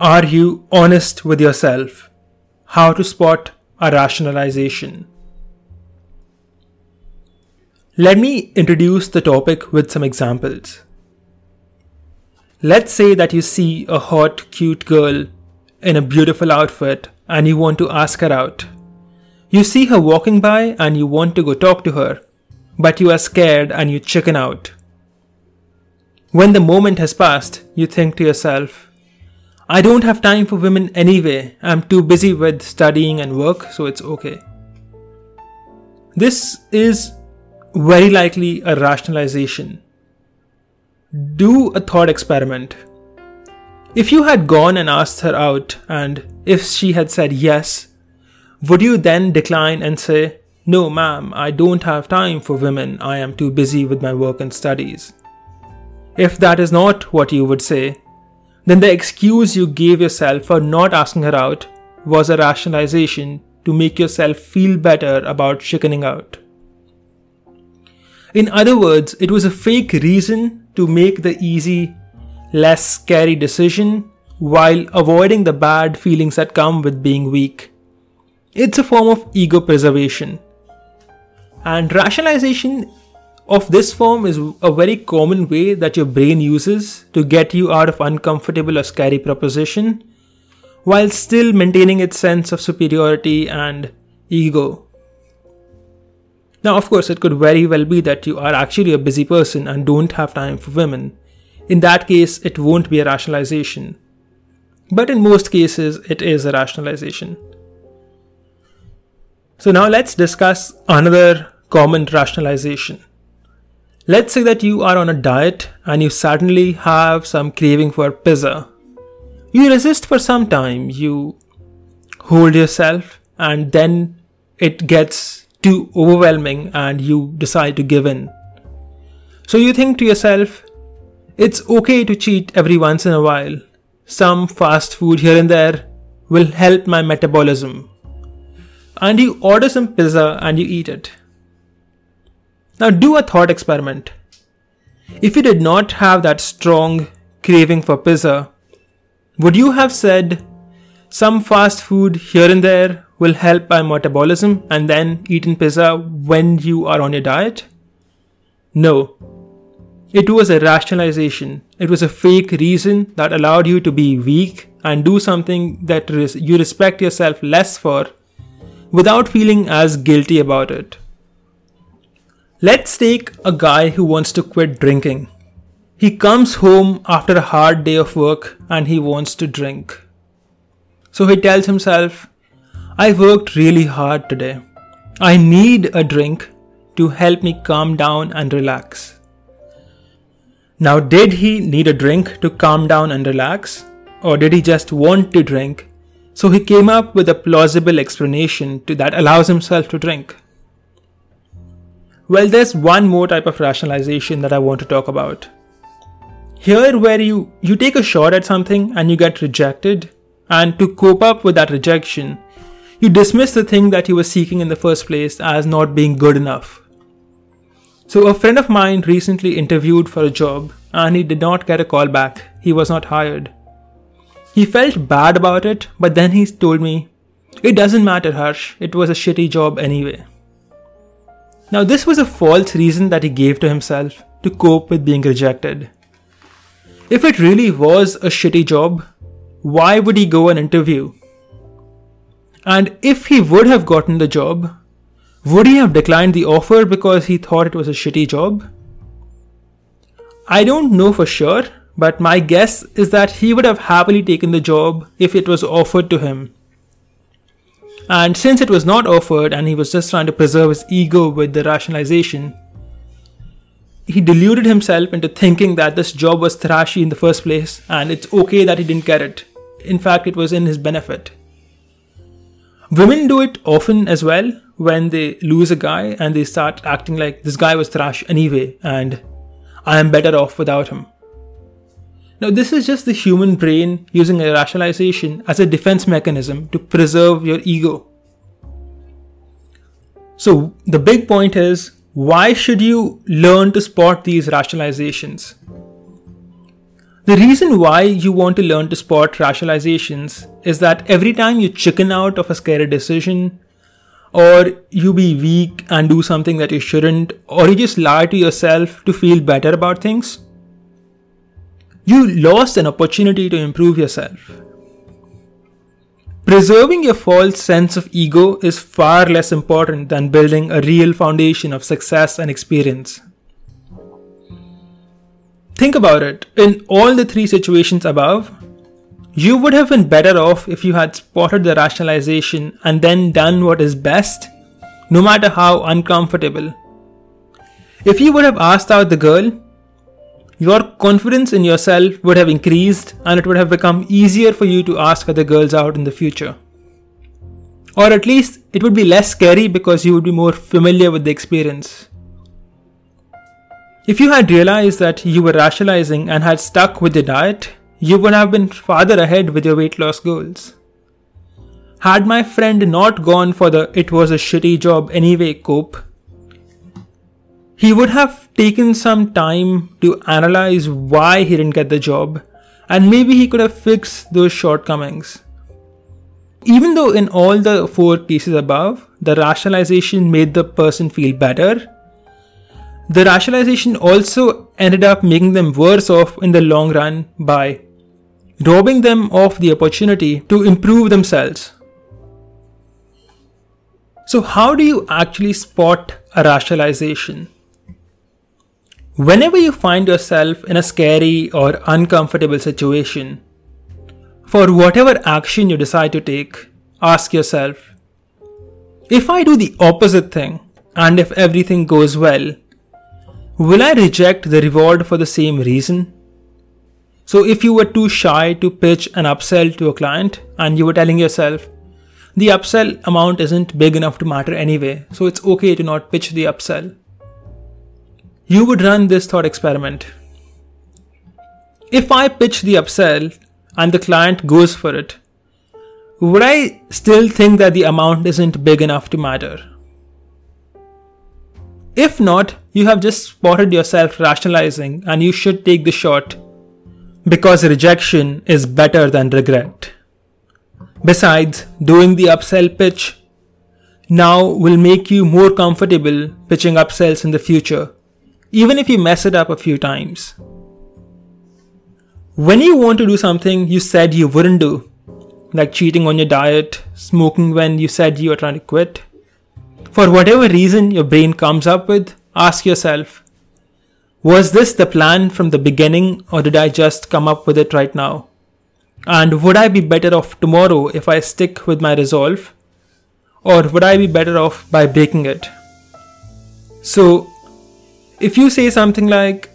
Are you honest with yourself? How to spot a rationalization. Let me introduce the topic with some examples. Let's say that you see a hot, cute girl in a beautiful outfit and you want to ask her out. You see her walking by and you want to go talk to her, but you are scared and you chicken out. When the moment has passed, you think to yourself, I don't have time for women anyway. I'm too busy with studying and work, so it's okay. This is very likely a rationalization. Do a thought experiment. If you had gone and asked her out, and if she had said yes, would you then decline and say, No, ma'am, I don't have time for women, I am too busy with my work and studies? If that is not what you would say, then the excuse you gave yourself for not asking her out was a rationalization to make yourself feel better about chickening out. In other words, it was a fake reason to make the easy, less scary decision while avoiding the bad feelings that come with being weak. It's a form of ego preservation. And rationalization of this form is a very common way that your brain uses to get you out of uncomfortable or scary proposition while still maintaining its sense of superiority and ego. Now, of course, it could very well be that you are actually a busy person and don't have time for women. In that case, it won't be a rationalization. But in most cases, it is a rationalization. So, now let's discuss another common rationalization. Let's say that you are on a diet and you suddenly have some craving for pizza. You resist for some time, you hold yourself, and then it gets too overwhelming and you decide to give in. So you think to yourself, it's okay to cheat every once in a while. Some fast food here and there will help my metabolism. And you order some pizza and you eat it. Now do a thought experiment. If you did not have that strong craving for pizza, would you have said, some fast food here and there will help my metabolism and then eaten pizza when you are on your diet? No. It was a rationalization. It was a fake reason that allowed you to be weak and do something that you respect yourself less for without feeling as guilty about it. Let's take a guy who wants to quit drinking. He comes home after a hard day of work and he wants to drink. So he tells himself, I worked really hard today. I need a drink to help me calm down and relax. Now, did he need a drink to calm down and relax? Or did he just want to drink? So he came up with a plausible explanation to that allows himself to drink. Well, there's one more type of rationalization that I want to talk about. Here, where you, you take a shot at something and you get rejected, and to cope up with that rejection, you dismiss the thing that you were seeking in the first place as not being good enough. So, a friend of mine recently interviewed for a job and he did not get a call back. He was not hired. He felt bad about it, but then he told me, It doesn't matter, Harsh, it was a shitty job anyway. Now, this was a false reason that he gave to himself to cope with being rejected. If it really was a shitty job, why would he go and interview? And if he would have gotten the job, would he have declined the offer because he thought it was a shitty job? I don't know for sure, but my guess is that he would have happily taken the job if it was offered to him. And since it was not offered and he was just trying to preserve his ego with the rationalization, he deluded himself into thinking that this job was thrashy in the first place and it's okay that he didn't get it. In fact, it was in his benefit. Women do it often as well when they lose a guy and they start acting like this guy was trash anyway and I am better off without him. Now, this is just the human brain using a rationalization as a defense mechanism to preserve your ego. So, the big point is why should you learn to spot these rationalizations? The reason why you want to learn to spot rationalizations is that every time you chicken out of a scary decision, or you be weak and do something that you shouldn't, or you just lie to yourself to feel better about things, you lost an opportunity to improve yourself. Preserving your false sense of ego is far less important than building a real foundation of success and experience. Think about it. In all the three situations above, you would have been better off if you had spotted the rationalization and then done what is best, no matter how uncomfortable. If you would have asked out the girl, your confidence in yourself would have increased and it would have become easier for you to ask other girls out in the future. Or at least it would be less scary because you would be more familiar with the experience. If you had realized that you were rationalizing and had stuck with the diet, you would have been farther ahead with your weight loss goals. Had my friend not gone for the it was a shitty job anyway cope, he would have taken some time to analyze why he didn't get the job and maybe he could have fixed those shortcomings. Even though in all the four cases above, the rationalization made the person feel better, the rationalization also ended up making them worse off in the long run by robbing them of the opportunity to improve themselves. So, how do you actually spot a rationalization? Whenever you find yourself in a scary or uncomfortable situation, for whatever action you decide to take, ask yourself if I do the opposite thing and if everything goes well, will I reject the reward for the same reason? So, if you were too shy to pitch an upsell to a client and you were telling yourself, the upsell amount isn't big enough to matter anyway, so it's okay to not pitch the upsell you would run this thought experiment. If I pitch the upsell and the client goes for it, would I still think that the amount isn't big enough to matter? If not, you have just spotted yourself rationalizing and you should take the shot because rejection is better than regret. Besides, doing the upsell pitch now will make you more comfortable pitching upsells in the future even if you mess it up a few times. When you want to do something you said you wouldn't do, like cheating on your diet, smoking when you said you were trying to quit, for whatever reason your brain comes up with, ask yourself, was this the plan from the beginning or did I just come up with it right now? And would I be better off tomorrow if I stick with my resolve? Or would I be better off by breaking it? So, if you say something like,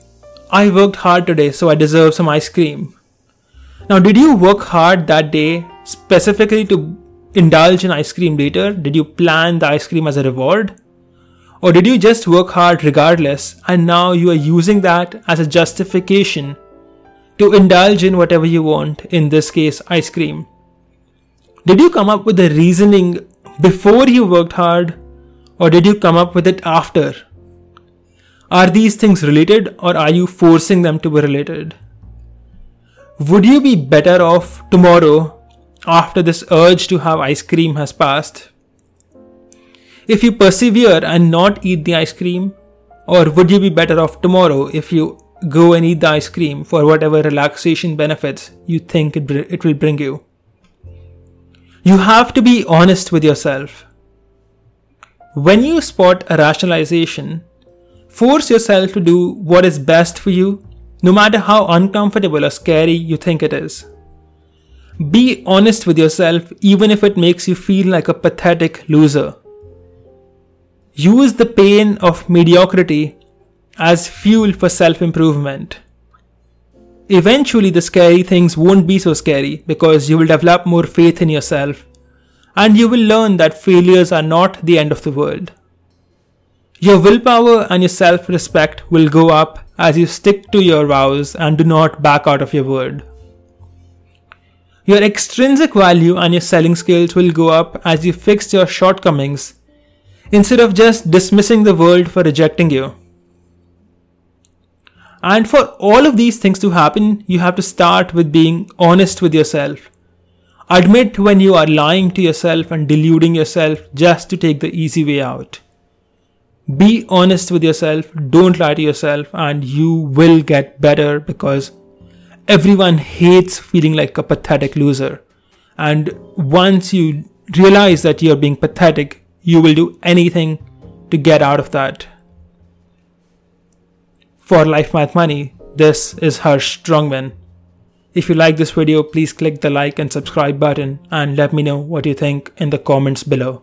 I worked hard today, so I deserve some ice cream. Now, did you work hard that day specifically to indulge in ice cream later? Did you plan the ice cream as a reward? Or did you just work hard regardless and now you are using that as a justification to indulge in whatever you want, in this case, ice cream? Did you come up with the reasoning before you worked hard or did you come up with it after? Are these things related or are you forcing them to be related? Would you be better off tomorrow after this urge to have ice cream has passed? If you persevere and not eat the ice cream, or would you be better off tomorrow if you go and eat the ice cream for whatever relaxation benefits you think it, it will bring you? You have to be honest with yourself. When you spot a rationalization, Force yourself to do what is best for you, no matter how uncomfortable or scary you think it is. Be honest with yourself, even if it makes you feel like a pathetic loser. Use the pain of mediocrity as fuel for self improvement. Eventually, the scary things won't be so scary because you will develop more faith in yourself and you will learn that failures are not the end of the world. Your willpower and your self respect will go up as you stick to your vows and do not back out of your word. Your extrinsic value and your selling skills will go up as you fix your shortcomings instead of just dismissing the world for rejecting you. And for all of these things to happen, you have to start with being honest with yourself. Admit when you are lying to yourself and deluding yourself just to take the easy way out. Be honest with yourself, don't lie to yourself, and you will get better because everyone hates feeling like a pathetic loser. And once you realize that you're being pathetic, you will do anything to get out of that. For Life Math Money, this is Harsh Strongman. If you like this video, please click the like and subscribe button and let me know what you think in the comments below.